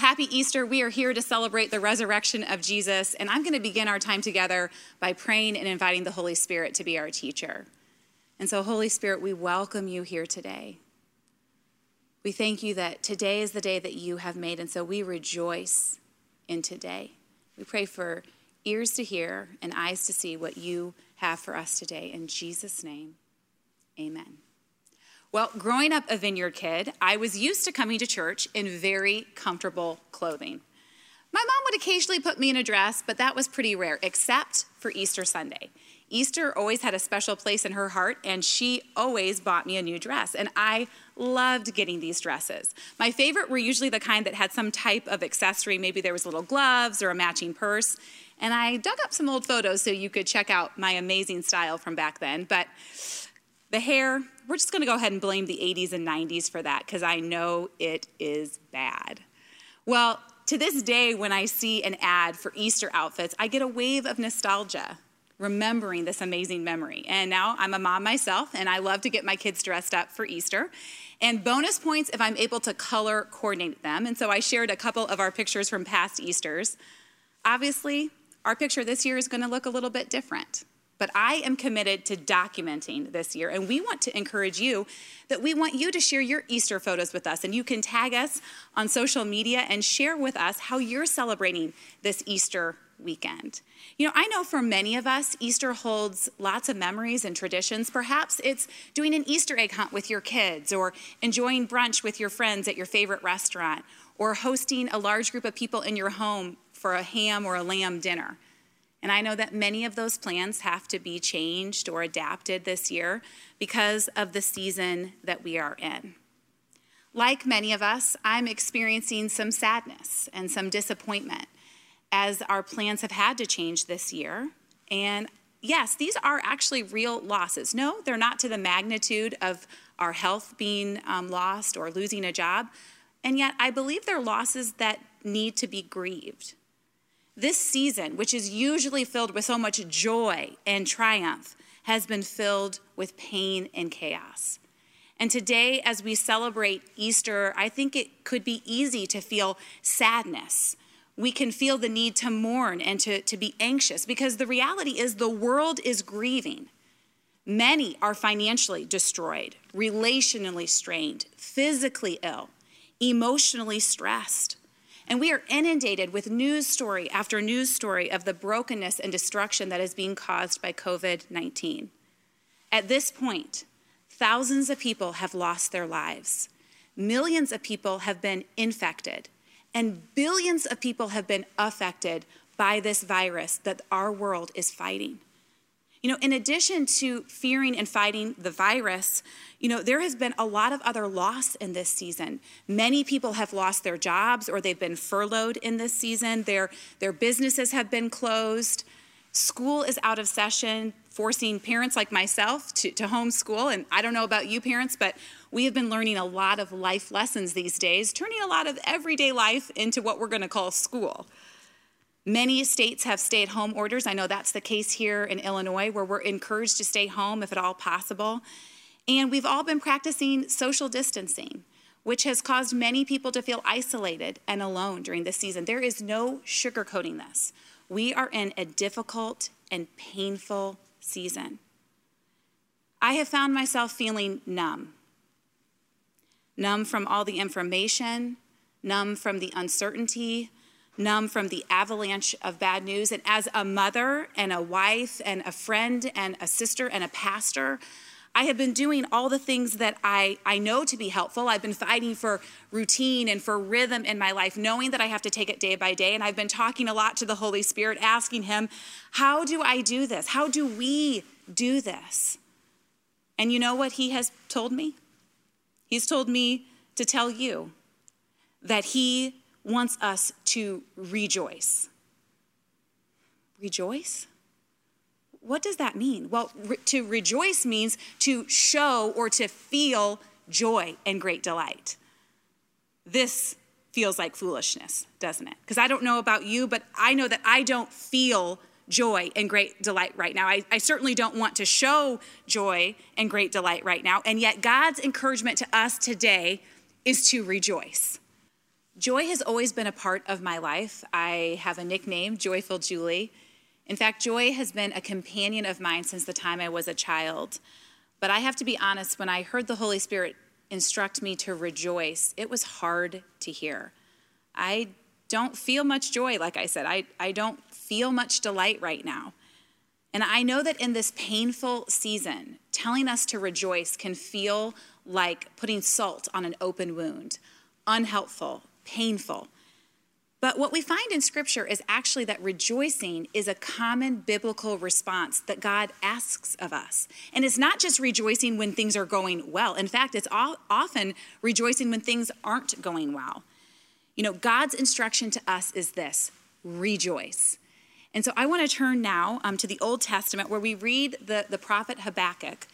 happy Easter. We are here to celebrate the resurrection of Jesus, and I'm going to begin our time together by praying and inviting the Holy Spirit to be our teacher. And so, Holy Spirit, we welcome you here today. We thank you that today is the day that you have made, and so we rejoice in today. We pray for ears to hear and eyes to see what you have for us today. In Jesus' name, amen. Well, growing up a vineyard kid, I was used to coming to church in very comfortable clothing. My mom would occasionally put me in a dress, but that was pretty rare, except for Easter Sunday. Easter always had a special place in her heart, and she always bought me a new dress. And I loved getting these dresses. My favorite were usually the kind that had some type of accessory. Maybe there was little gloves or a matching purse. And I dug up some old photos so you could check out my amazing style from back then. But the hair, we're just going to go ahead and blame the 80s and 90s for that because I know it is bad. Well, to this day, when I see an ad for Easter outfits, I get a wave of nostalgia remembering this amazing memory. And now I'm a mom myself, and I love to get my kids dressed up for Easter. And bonus points if I'm able to color coordinate them. And so I shared a couple of our pictures from past Easters. Obviously, our picture this year is going to look a little bit different. But I am committed to documenting this year, and we want to encourage you that we want you to share your Easter photos with us. And you can tag us on social media and share with us how you're celebrating this Easter weekend. You know, I know for many of us, Easter holds lots of memories and traditions. Perhaps it's doing an Easter egg hunt with your kids, or enjoying brunch with your friends at your favorite restaurant, or hosting a large group of people in your home for a ham or a lamb dinner. And I know that many of those plans have to be changed or adapted this year because of the season that we are in. Like many of us, I'm experiencing some sadness and some disappointment as our plans have had to change this year. And yes, these are actually real losses. No, they're not to the magnitude of our health being um, lost or losing a job. And yet, I believe they're losses that need to be grieved. This season, which is usually filled with so much joy and triumph, has been filled with pain and chaos. And today, as we celebrate Easter, I think it could be easy to feel sadness. We can feel the need to mourn and to, to be anxious because the reality is the world is grieving. Many are financially destroyed, relationally strained, physically ill, emotionally stressed. And we are inundated with news story after news story of the brokenness and destruction that is being caused by COVID 19. At this point, thousands of people have lost their lives, millions of people have been infected, and billions of people have been affected by this virus that our world is fighting. You know, in addition to fearing and fighting the virus, you know, there has been a lot of other loss in this season. Many people have lost their jobs or they've been furloughed in this season. Their, their businesses have been closed. School is out of session, forcing parents like myself to, to homeschool. And I don't know about you parents, but we have been learning a lot of life lessons these days, turning a lot of everyday life into what we're going to call school. Many states have stay at home orders. I know that's the case here in Illinois, where we're encouraged to stay home if at all possible. And we've all been practicing social distancing, which has caused many people to feel isolated and alone during this season. There is no sugarcoating this. We are in a difficult and painful season. I have found myself feeling numb numb from all the information, numb from the uncertainty, numb from the avalanche of bad news. And as a mother and a wife and a friend and a sister and a pastor, I have been doing all the things that I, I know to be helpful. I've been fighting for routine and for rhythm in my life, knowing that I have to take it day by day. And I've been talking a lot to the Holy Spirit, asking Him, How do I do this? How do we do this? And you know what He has told me? He's told me to tell you that he wants us to rejoice. Rejoice? What does that mean? Well, re- to rejoice means to show or to feel joy and great delight. This feels like foolishness, doesn't it? Because I don't know about you, but I know that I don't feel joy and great delight right now. I, I, certainly don't want to show joy and great delight right now. And yet, God's encouragement to us today is to rejoice. Joy has always been a part of my life. I have a nickname, Joyful Julie. In fact, joy has been a companion of mine since the time I was a child. But I have to be honest, when I heard the Holy Spirit instruct me to rejoice, it was hard to hear. I don't feel much joy, like I said. I, I don't feel much delight right now. And I know that in this painful season, telling us to rejoice can feel like putting salt on an open wound, unhelpful, painful. But what we find in Scripture is actually that rejoicing is a common biblical response that God asks of us. And it's not just rejoicing when things are going well. In fact, it's often rejoicing when things aren't going well. You know, God's instruction to us is this rejoice. And so I want to turn now um, to the Old Testament where we read the, the prophet Habakkuk,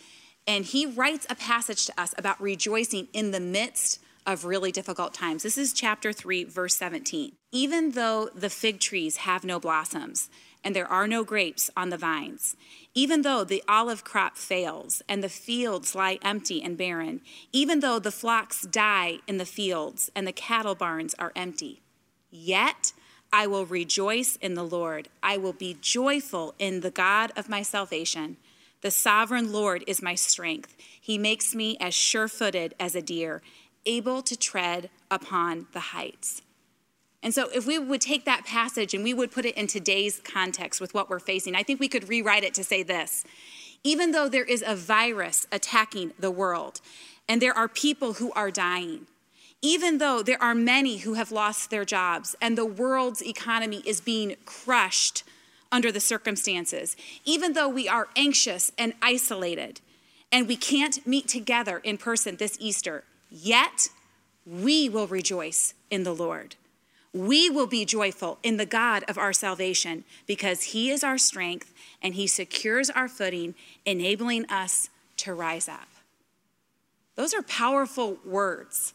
and he writes a passage to us about rejoicing in the midst of really difficult times. This is chapter 3, verse 17. Even though the fig trees have no blossoms, and there are no grapes on the vines, even though the olive crop fails, and the fields lie empty and barren, even though the flocks die in the fields, and the cattle barns are empty, yet I will rejoice in the Lord. I will be joyful in the God of my salvation. The sovereign Lord is my strength. He makes me as sure footed as a deer able to tread upon the heights. And so, if we would take that passage and we would put it in today's context with what we're facing, I think we could rewrite it to say this even though there is a virus attacking the world and there are people who are dying, even though there are many who have lost their jobs and the world's economy is being crushed under the circumstances, even though we are anxious and isolated and we can't meet together in person this Easter, Yet we will rejoice in the Lord. We will be joyful in the God of our salvation because he is our strength and he secures our footing, enabling us to rise up. Those are powerful words.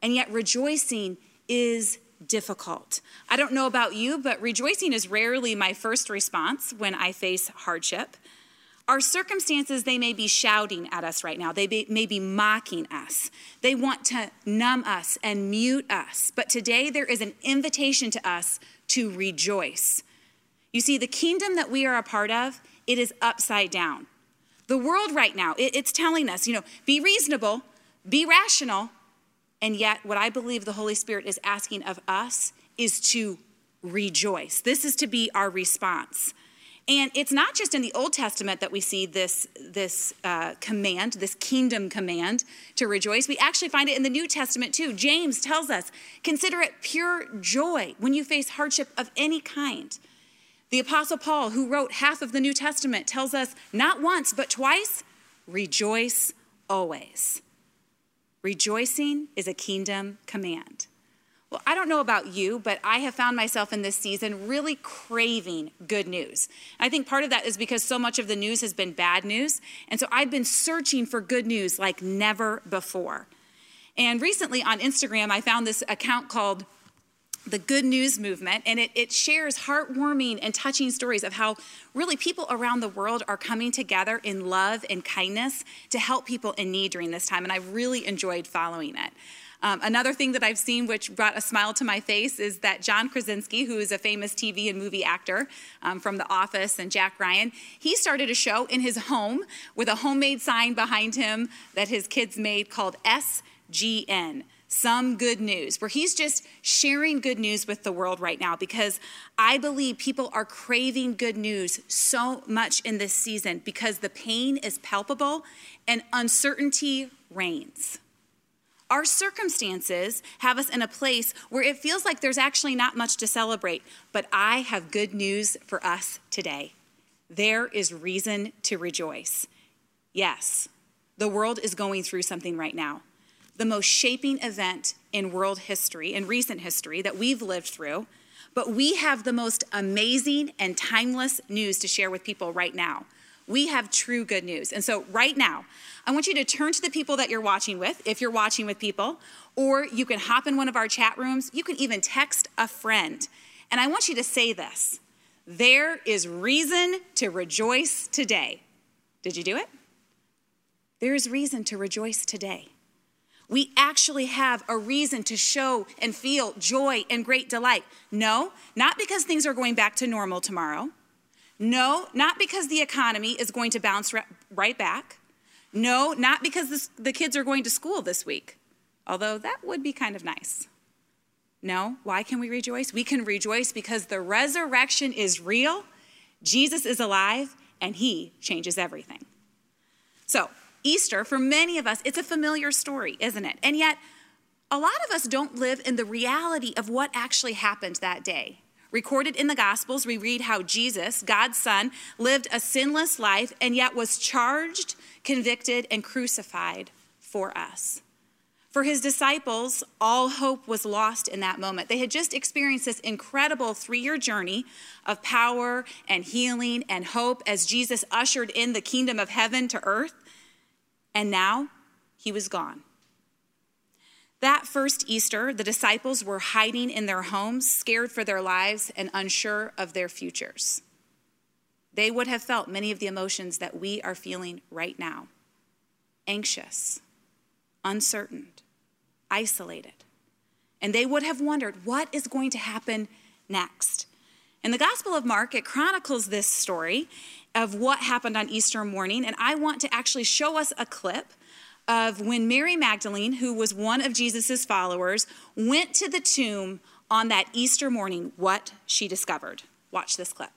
And yet, rejoicing is difficult. I don't know about you, but rejoicing is rarely my first response when I face hardship. Our circumstances, they may be shouting at us right now. They may be mocking us. They want to numb us and mute us. But today there is an invitation to us to rejoice. You see, the kingdom that we are a part of, it is upside down. The world right now, it's telling us, you know, be reasonable, be rational. And yet, what I believe the Holy Spirit is asking of us is to rejoice. This is to be our response. And it's not just in the Old Testament that we see this, this uh, command, this kingdom command to rejoice. We actually find it in the New Testament too. James tells us consider it pure joy when you face hardship of any kind. The Apostle Paul, who wrote half of the New Testament, tells us not once, but twice rejoice always. Rejoicing is a kingdom command. Well, I don't know about you, but I have found myself in this season really craving good news. I think part of that is because so much of the news has been bad news. And so I've been searching for good news like never before. And recently on Instagram, I found this account called the Good News Movement, and it, it, shares heartwarming and touching stories of how really people around the world are coming together in love and kindness to help people in need during this time. And I really enjoyed following it. Um, another thing that I've seen which brought a smile to my face is that John Krasinski, who is a famous TV and movie actor um, from The Office and Jack Ryan, he started a show in his home with a homemade sign behind him that his kids made called SGN some good news, where he's just sharing good news with the world right now because I believe people are craving good news so much in this season because the pain is palpable and uncertainty reigns. Our circumstances have us in a place where it feels like there's actually not much to celebrate, but I have good news for us today. There is reason to rejoice. Yes, the world is going through something right now. The most shaping event in world history, in recent history that we've lived through, but we have the most amazing and timeless news to share with people right now. We have true good news. And so, right now, I want you to turn to the people that you're watching with, if you're watching with people, or you can hop in one of our chat rooms. You can even text a friend. And I want you to say this There is reason to rejoice today. Did you do it? There is reason to rejoice today we actually have a reason to show and feel joy and great delight. No, not because things are going back to normal tomorrow. No, not because the economy is going to bounce right back. No, not because the kids are going to school this week, although that would be kind of nice. No, why can we rejoice? We can rejoice because the resurrection is real, Jesus is alive, and he changes everything. So, Easter, for many of us, it's a familiar story, isn't it? And yet, a lot of us don't live in the reality of what actually happened that day. Recorded in the Gospels, we read how Jesus, God's Son, lived a sinless life and yet was charged, convicted, and crucified for us. For his disciples, all hope was lost in that moment. They had just experienced this incredible three year journey of power and healing and hope as Jesus ushered in the kingdom of heaven to earth and now he was gone. That first Easter, the disciples were hiding in their homes, scared for their lives and unsure of their futures. They would have felt many of the emotions that we are feeling right now anxious, uncertain, isolated. And they would have wondered what is going to happen next. In the Gospel of Mark, it chronicles this story, of what happened on Easter morning, and I want to actually show us a clip of when Mary Magdalene, who was one of Jesus' followers, went to the tomb on that Easter morning, what she discovered. Watch this clip.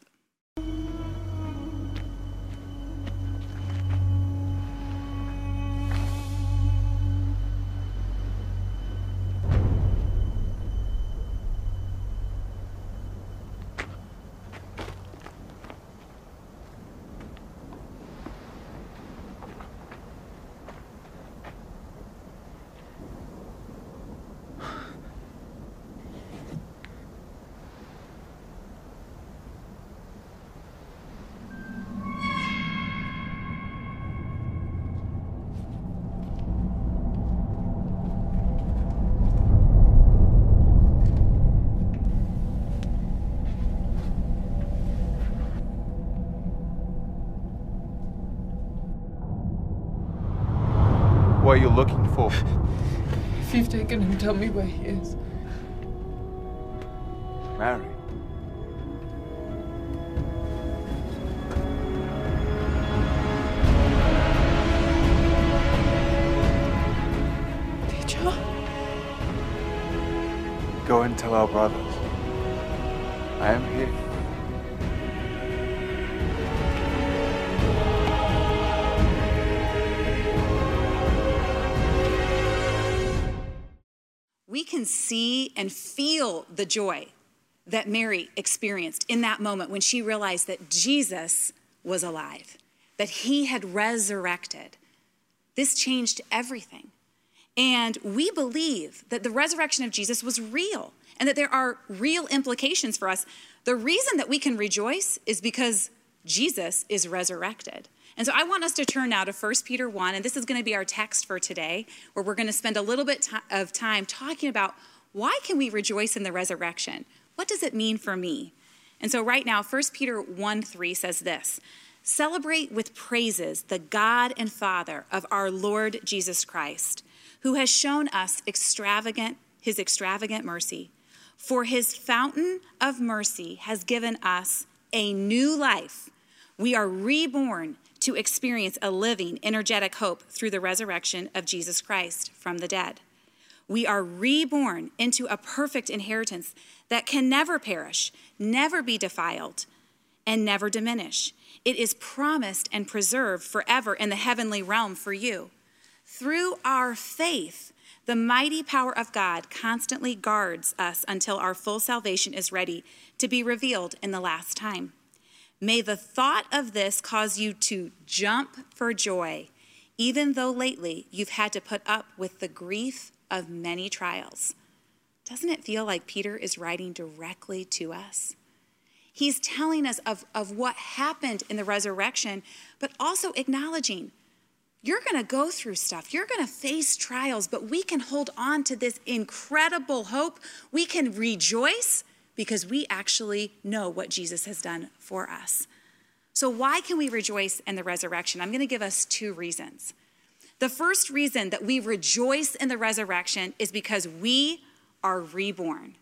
What you're looking for. If you've taken him, tell me where he is. Mary. Teacher? Go and tell our brothers. I am here. Can see and feel the joy that Mary experienced in that moment when she realized that Jesus was alive, that he had resurrected. This changed everything. And we believe that the resurrection of Jesus was real and that there are real implications for us. The reason that we can rejoice is because Jesus is resurrected. And so I want us to turn now to 1 Peter 1, and this is going to be our text for today, where we're going to spend a little bit of time talking about why can we rejoice in the resurrection? What does it mean for me? And so right now, 1 Peter 1 3 says this Celebrate with praises the God and Father of our Lord Jesus Christ, who has shown us extravagant, his extravagant mercy. For his fountain of mercy has given us a new life. We are reborn to experience a living, energetic hope through the resurrection of Jesus Christ from the dead. We are reborn into a perfect inheritance that can never perish, never be defiled, and never diminish. It is promised and preserved forever in the heavenly realm for you. Through our faith, the mighty power of God constantly guards us until our full salvation is ready to be revealed in the last time. May the thought of this cause you to jump for joy, even though lately you've had to put up with the grief of many trials. Doesn't it feel like Peter is writing directly to us? He's telling us of, of what happened in the resurrection, but also acknowledging you're going to go through stuff. You're going to face trials, but we can hold on to this incredible hope. We can rejoice because we actually know what Jesus has done for us. So, why can we rejoice in the resurrection? I'm going to give us two reasons. The first reason that we rejoice in the resurrection is because we are reborn.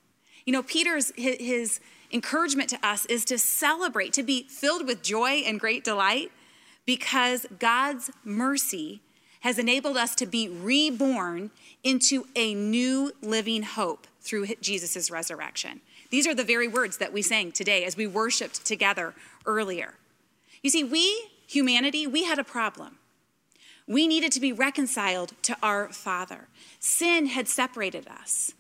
You know, Peter's his encouragement to us is to celebrate, to be filled with joy and great delight because God's mercy has enabled us to be reborn into a new living hope through Jesus' resurrection. These are the very words that we sang today as we worshiped together earlier. You see, we, humanity, we had a problem. We needed to be reconciled to our Father. Sin had separated us.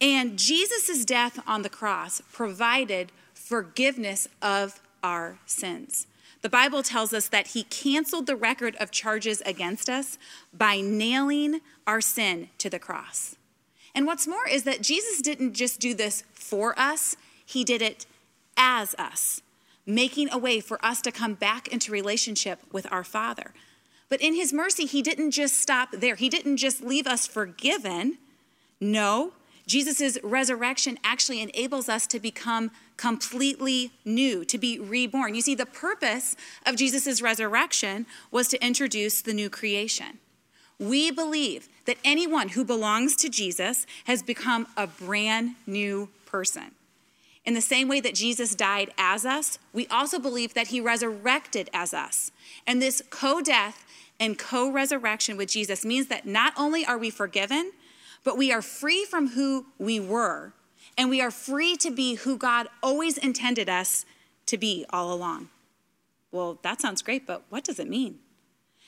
And Jesus' death on the cross provided forgiveness of our sins. The Bible tells us that he canceled the record of charges against us by nailing our sin to the cross. And what's more is that Jesus didn't just do this for us, he did it as us, making a way for us to come back into relationship with our Father. But in his mercy, he didn't just stop there. He didn't just leave us forgiven. No, Jesus' resurrection actually enables us to become completely new, to be reborn. You see, the purpose of Jesus' resurrection was to introduce the new creation. We believe that anyone who belongs to Jesus has become a brand new person. In the same way that Jesus died as us, we also believe that he resurrected as us. And this co death and co resurrection with Jesus means that not only are we forgiven, but we are free from who we were, and we are free to be who God always intended us to be all along. Well, that sounds great, but what does it mean?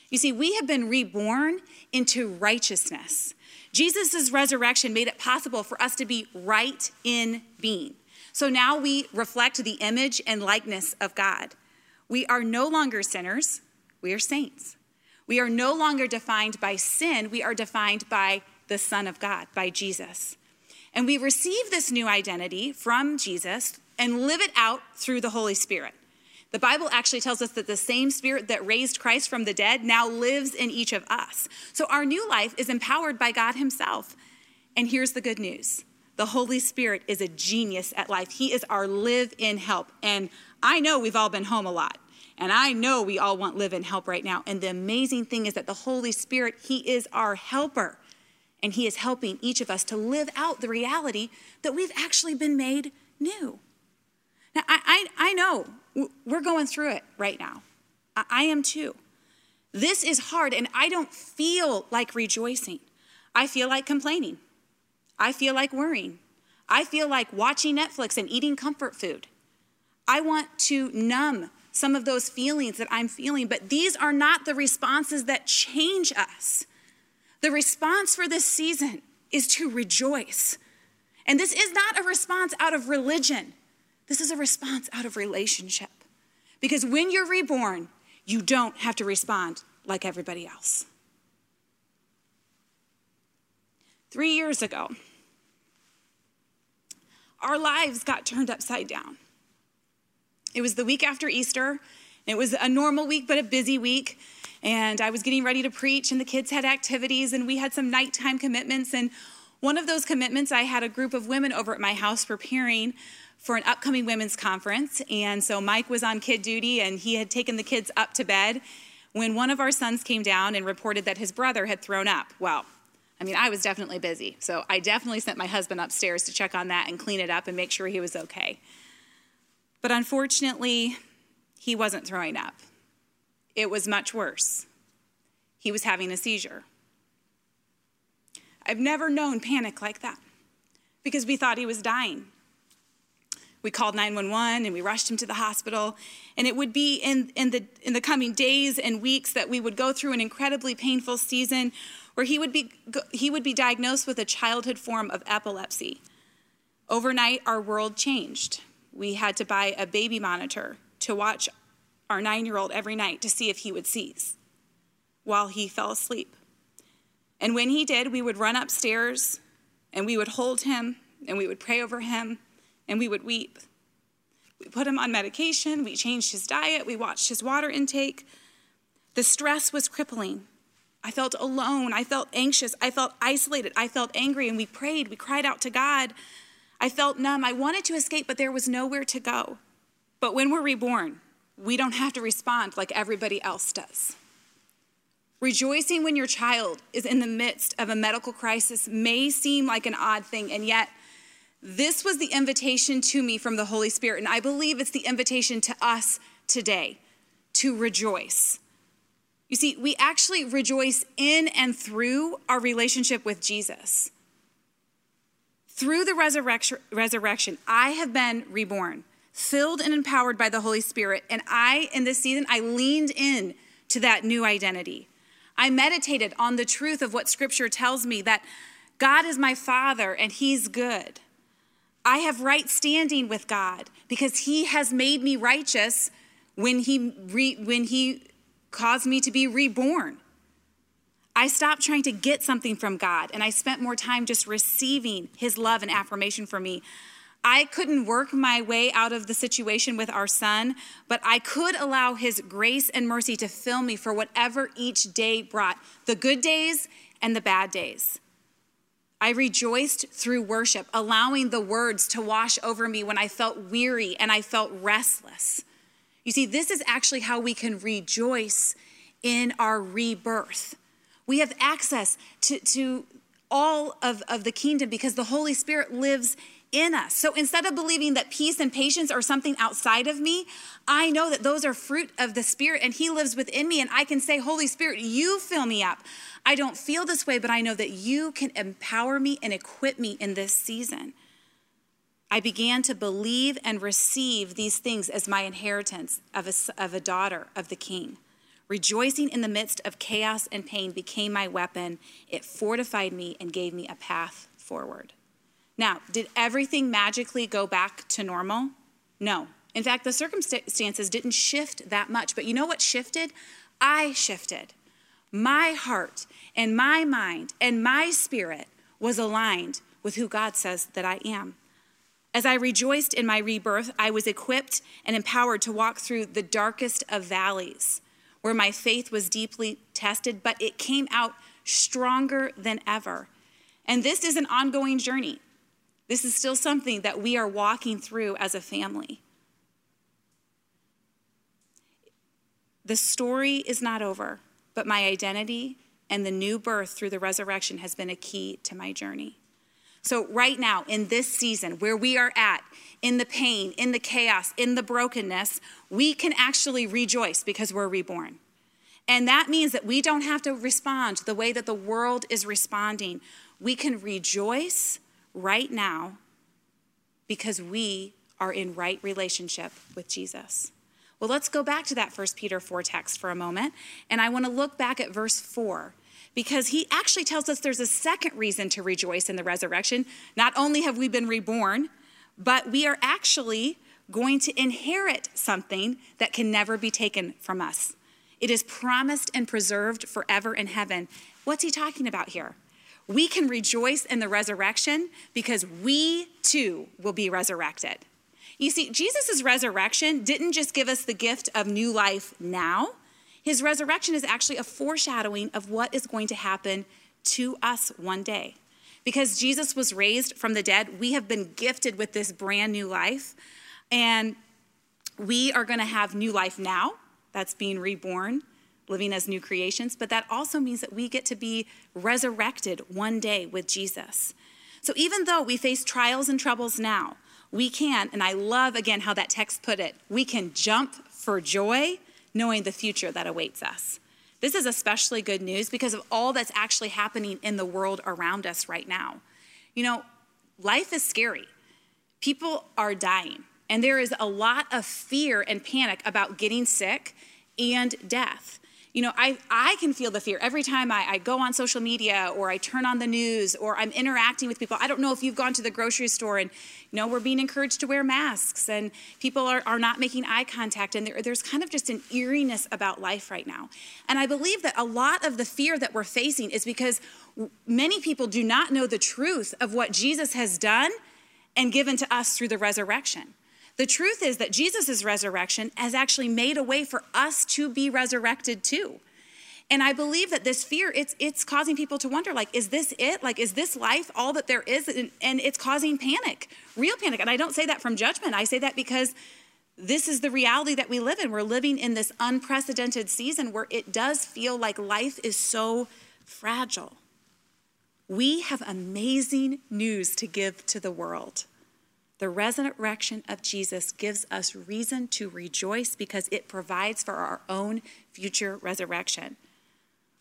You see, we have been reborn into righteousness. Jesus' resurrection made it possible for us to be right in being. So now we reflect the image and likeness of God. We are no longer sinners, we are saints. We are no longer defined by sin, we are defined by the Son of God, by Jesus. And we receive this new identity from Jesus and live it out through the Holy Spirit. The Bible actually tells us that the same Spirit that raised Christ from the dead now lives in each of us. So our new life is empowered by God Himself. And here's the good news the Holy Spirit is a genius at life, He is our live in help. And I know we've all been home a lot. And I know we all want live in help right now. And the amazing thing is that the Holy Spirit, He is our helper and He is helping each of us to live out the reality that we've actually been made new. Now, I, I, I know we're going through it right now. I, I am too. This is hard, and I don't feel like rejoicing. I feel like complaining. I feel like worrying. I feel like watching Netflix and eating comfort food. I want to numb some of those feelings that I'm feeling, but these are not the responses that change us. The response for this season is to rejoice. And this is not a response out of religion, this is a response out of relationship. Because when you're reborn, you don't have to respond like everybody else. Three years ago, our lives got turned upside down. It was the week after Easter. It was a normal week, but a busy week and I was getting ready to preach, and the kids had activities, and we had some nighttime commitments. And one of those commitments, I had a group of women over at my house preparing for an upcoming women's conference. And so Mike was on kid duty, and he had taken the kids up to bed when one of our sons came down and reported that his brother had thrown up. Well, I mean, I was definitely busy. So I definitely sent my husband upstairs to check on that and clean it up and make sure he was okay. But unfortunately, he wasn't throwing up. It was much worse. He was having a seizure. I've never known panic like that because we thought he was dying. We called 911 and we rushed him to the hospital. And it would be in, in, the, in the coming days and weeks that we would go through an incredibly painful season where he would be, he would be diagnosed with a childhood form of epilepsy. Overnight, our world changed. We had to buy a baby monitor to watch our nine year old every night to see if he would seize while he fell asleep. And when he did, we would run upstairs and we would hold him and we would pray over him and we would weep. We put him on medication, we changed his diet, we watched his water intake. The stress was crippling. I felt alone. I felt anxious. I felt isolated. I felt angry. And we prayed. We cried out to God. I felt numb. I wanted to escape, but there was nowhere to go. But when we're reborn, we don't have to respond like everybody else does. Rejoicing when your child is in the midst of a medical crisis may seem like an odd thing, and yet this was the invitation to me from the Holy Spirit, and I believe it's the invitation to us today to rejoice. You see, we actually rejoice in and through our relationship with Jesus. Through the resurrection, I have been reborn, filled and empowered by the Holy Spirit, and I, in this season, I leaned in to that new identity. I meditated on the truth of what Scripture tells me that God is my Father and He's good. I have right standing with God because He has made me righteous when He, re, when he caused me to be reborn. I stopped trying to get something from God and I spent more time just receiving His love and affirmation for me. I couldn't work my way out of the situation with our son, but I could allow his grace and mercy to fill me for whatever each day brought the good days and the bad days. I rejoiced through worship, allowing the words to wash over me when I felt weary and I felt restless. You see, this is actually how we can rejoice in our rebirth. We have access to, to all of, of the kingdom because the Holy Spirit lives in us. So instead of believing that peace and patience are something outside of me, I know that those are fruit of the Spirit and He lives within me. And I can say, Holy Spirit, you fill me up. I don't feel this way, but I know that you can empower me and equip me in this season. I began to believe and receive these things as my inheritance of a, of a daughter of the King. Rejoicing in the midst of chaos and pain became my weapon. It fortified me and gave me a path forward. Now, did everything magically go back to normal? No. In fact, the circumstances didn't shift that much. But you know what shifted? I shifted. My heart and my mind and my spirit was aligned with who God says that I am. As I rejoiced in my rebirth, I was equipped and empowered to walk through the darkest of valleys where my faith was deeply tested, but it came out stronger than ever. And this is an ongoing journey. This is still something that we are walking through as a family. The story is not over, but my identity and the new birth through the resurrection has been a key to my journey. So, right now, in this season where we are at, in the pain, in the chaos, in the brokenness, we can actually rejoice because we're reborn. And that means that we don't have to respond the way that the world is responding. We can rejoice right now because we are in right relationship with Jesus. Well, let's go back to that 1 Peter 4 text for a moment. And I want to look back at verse 4 because he actually tells us there's a second reason to rejoice in the resurrection. Not only have we been reborn, but we are actually going to inherit something that can never be taken from us. It is promised and preserved forever in heaven. What's he talking about here? We can rejoice in the resurrection because we too will be resurrected. You see, Jesus' resurrection didn't just give us the gift of new life now, his resurrection is actually a foreshadowing of what is going to happen to us one day. Because Jesus was raised from the dead, we have been gifted with this brand new life. And we are going to have new life now that's being reborn living as new creations, but that also means that we get to be resurrected one day with Jesus. So even though we face trials and troubles now, we can, and I love again how that text put it, we can jump for joy knowing the future that awaits us. This is especially good news because of all that's actually happening in the world around us right now. You know, life is scary. People are dying, and there is a lot of fear and panic about getting sick and death. You know, I, I can feel the fear every time I, I go on social media or I turn on the news or I'm interacting with people. I don't know if you've gone to the grocery store and, you know, we're being encouraged to wear masks and people are, are not making eye contact. And there, there's kind of just an eeriness about life right now. And I believe that a lot of the fear that we're facing is because many people do not know the truth of what Jesus has done and given to us through the resurrection. The truth is that Jesus' resurrection has actually made a way for us to be resurrected too. And I believe that this fear, it's, it's causing people to wonder, like, is this it? Like, is this life all that there is? And, and it's causing panic, real panic. And I don't say that from judgment. I say that because this is the reality that we live in. We're living in this unprecedented season where it does feel like life is so fragile. We have amazing news to give to the world. The resurrection of Jesus gives us reason to rejoice because it provides for our own future resurrection.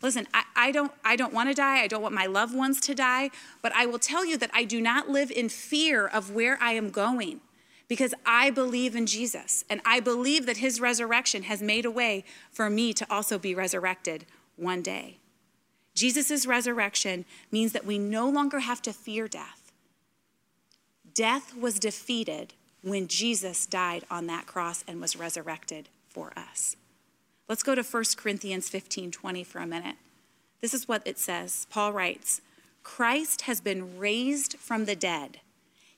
Listen, I, I, don't, I don't want to die. I don't want my loved ones to die. But I will tell you that I do not live in fear of where I am going because I believe in Jesus. And I believe that his resurrection has made a way for me to also be resurrected one day. Jesus' resurrection means that we no longer have to fear death Death was defeated when Jesus died on that cross and was resurrected for us. Let's go to 1 Corinthians 15 20 for a minute. This is what it says. Paul writes Christ has been raised from the dead.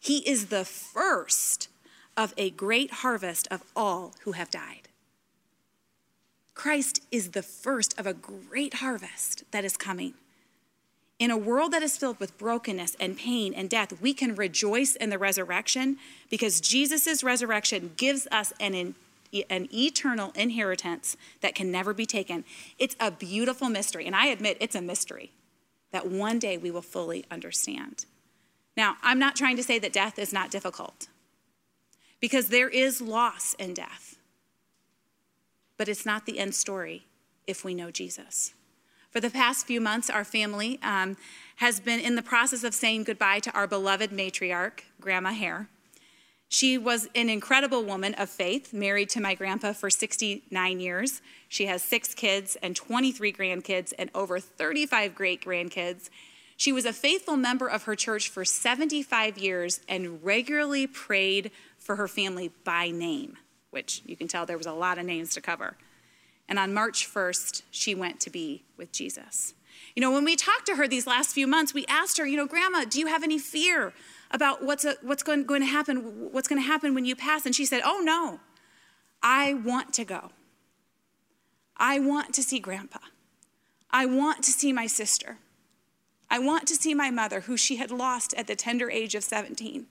He is the first of a great harvest of all who have died. Christ is the first of a great harvest that is coming. In a world that is filled with brokenness and pain and death, we can rejoice in the resurrection because Jesus' resurrection gives us an, an eternal inheritance that can never be taken. It's a beautiful mystery, and I admit it's a mystery that one day we will fully understand. Now, I'm not trying to say that death is not difficult because there is loss in death, but it's not the end story if we know Jesus. For the past few months, our family um, has been in the process of saying goodbye to our beloved matriarch, Grandma Hare. She was an incredible woman of faith, married to my grandpa for 69 years. She has six kids and 23 grandkids and over 35 great grandkids. She was a faithful member of her church for 75 years and regularly prayed for her family by name, which you can tell there was a lot of names to cover. And on March 1st, she went to be with Jesus. You know, when we talked to her these last few months, we asked her, you know, Grandma, do you have any fear about what's, a, what's going, going to happen? What's going to happen when you pass? And she said, Oh, no, I want to go. I want to see Grandpa. I want to see my sister. I want to see my mother, who she had lost at the tender age of 17.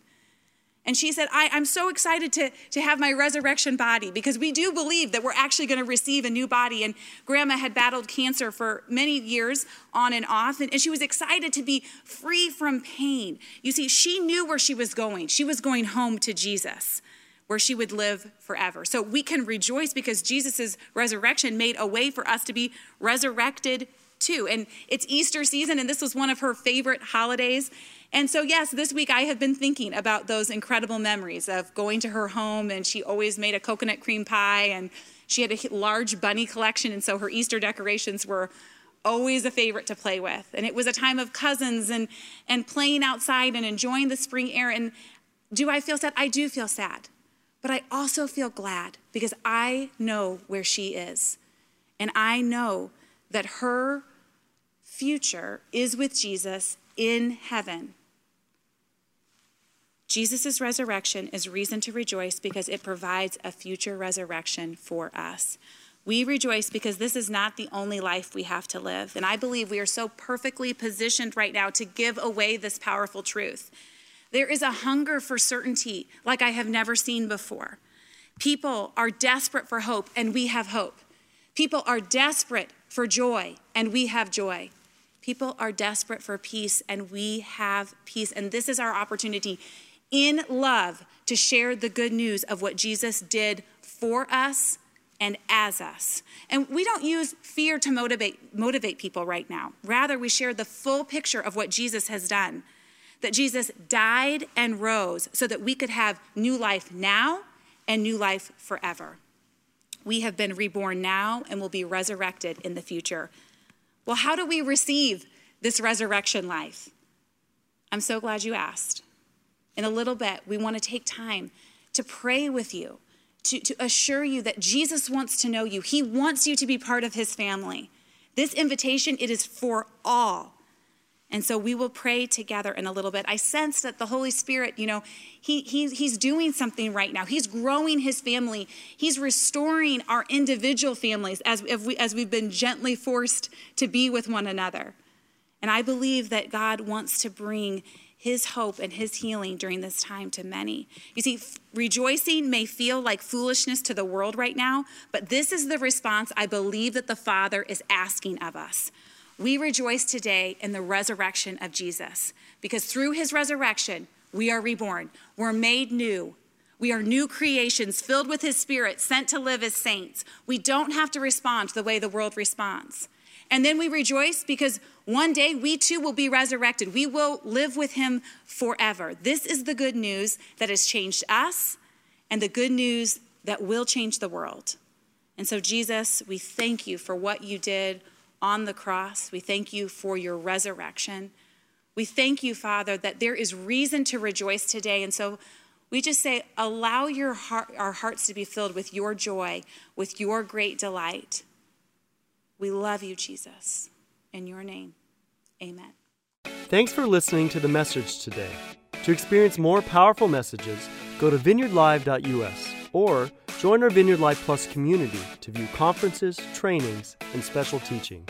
And she said, I, am so excited to, to have my resurrection body because we do believe that we're actually going to receive a new body. And grandma had battled cancer for many years on and off, and, and she was excited to be free from pain. You see, she knew where she was going. She was going home to Jesus, where she would live forever. So we can rejoice because Jesus' resurrection made a way for us to be resurrected too. And it's Easter season, and this was one of her favorite holidays. And so, yes, this week I have been thinking about those incredible memories of going to her home, and she always made a coconut cream pie, and she had a large bunny collection, and so her Easter decorations were always a favorite to play with. And it was a time of cousins and, and playing outside and enjoying the spring air. And do I feel sad? I do feel sad. But I also feel glad because I know where she is. And I know that her future is with Jesus in heaven. Jesus' resurrection is reason to rejoice because it provides a future resurrection for us. We rejoice because this is not the only life we have to live. And I believe we are so perfectly positioned right now to give away this powerful truth. There is a hunger for certainty like I have never seen before. People are desperate for hope, and we have hope. People are desperate for joy, and we have joy. People are desperate for peace, and we have peace. And this is our opportunity in love to share the good news of what Jesus did for us and as us. And we don't use fear to motivate, motivate people right now. Rather, we share the full picture of what Jesus has done that Jesus died and rose so that we could have new life now and new life forever. We have been reborn now and will be resurrected in the future. Well, how do we receive this resurrection life? I'm so glad you asked. In a little bit, we want to take time to pray with you, to, to assure you that Jesus wants to know you. He wants you to be part of his family. This invitation, it is for all. And so we will pray together in a little bit. I sense that the Holy Spirit, you know, he, he, He's doing something right now. He's growing His family. He's restoring our individual families as, we, as we've been gently forced to be with one another. And I believe that God wants to bring His hope and His healing during this time to many. You see, rejoicing may feel like foolishness to the world right now, but this is the response I believe that the Father is asking of us. We rejoice today in the resurrection of Jesus because through his resurrection, we are reborn. We're made new. We are new creations filled with his spirit, sent to live as saints. We don't have to respond the way the world responds. And then we rejoice because one day we too will be resurrected. We will live with him forever. This is the good news that has changed us and the good news that will change the world. And so, Jesus, we thank you for what you did on the cross. We thank you for your resurrection. We thank you, Father, that there is reason to rejoice today. And so we just say, allow your heart, our hearts to be filled with your joy, with your great delight. We love you, Jesus. In your name, amen. Thanks for listening to the message today. To experience more powerful messages, go to vineyardlive.us or join our Vineyard Live Plus community to view conferences, trainings, and special teachings.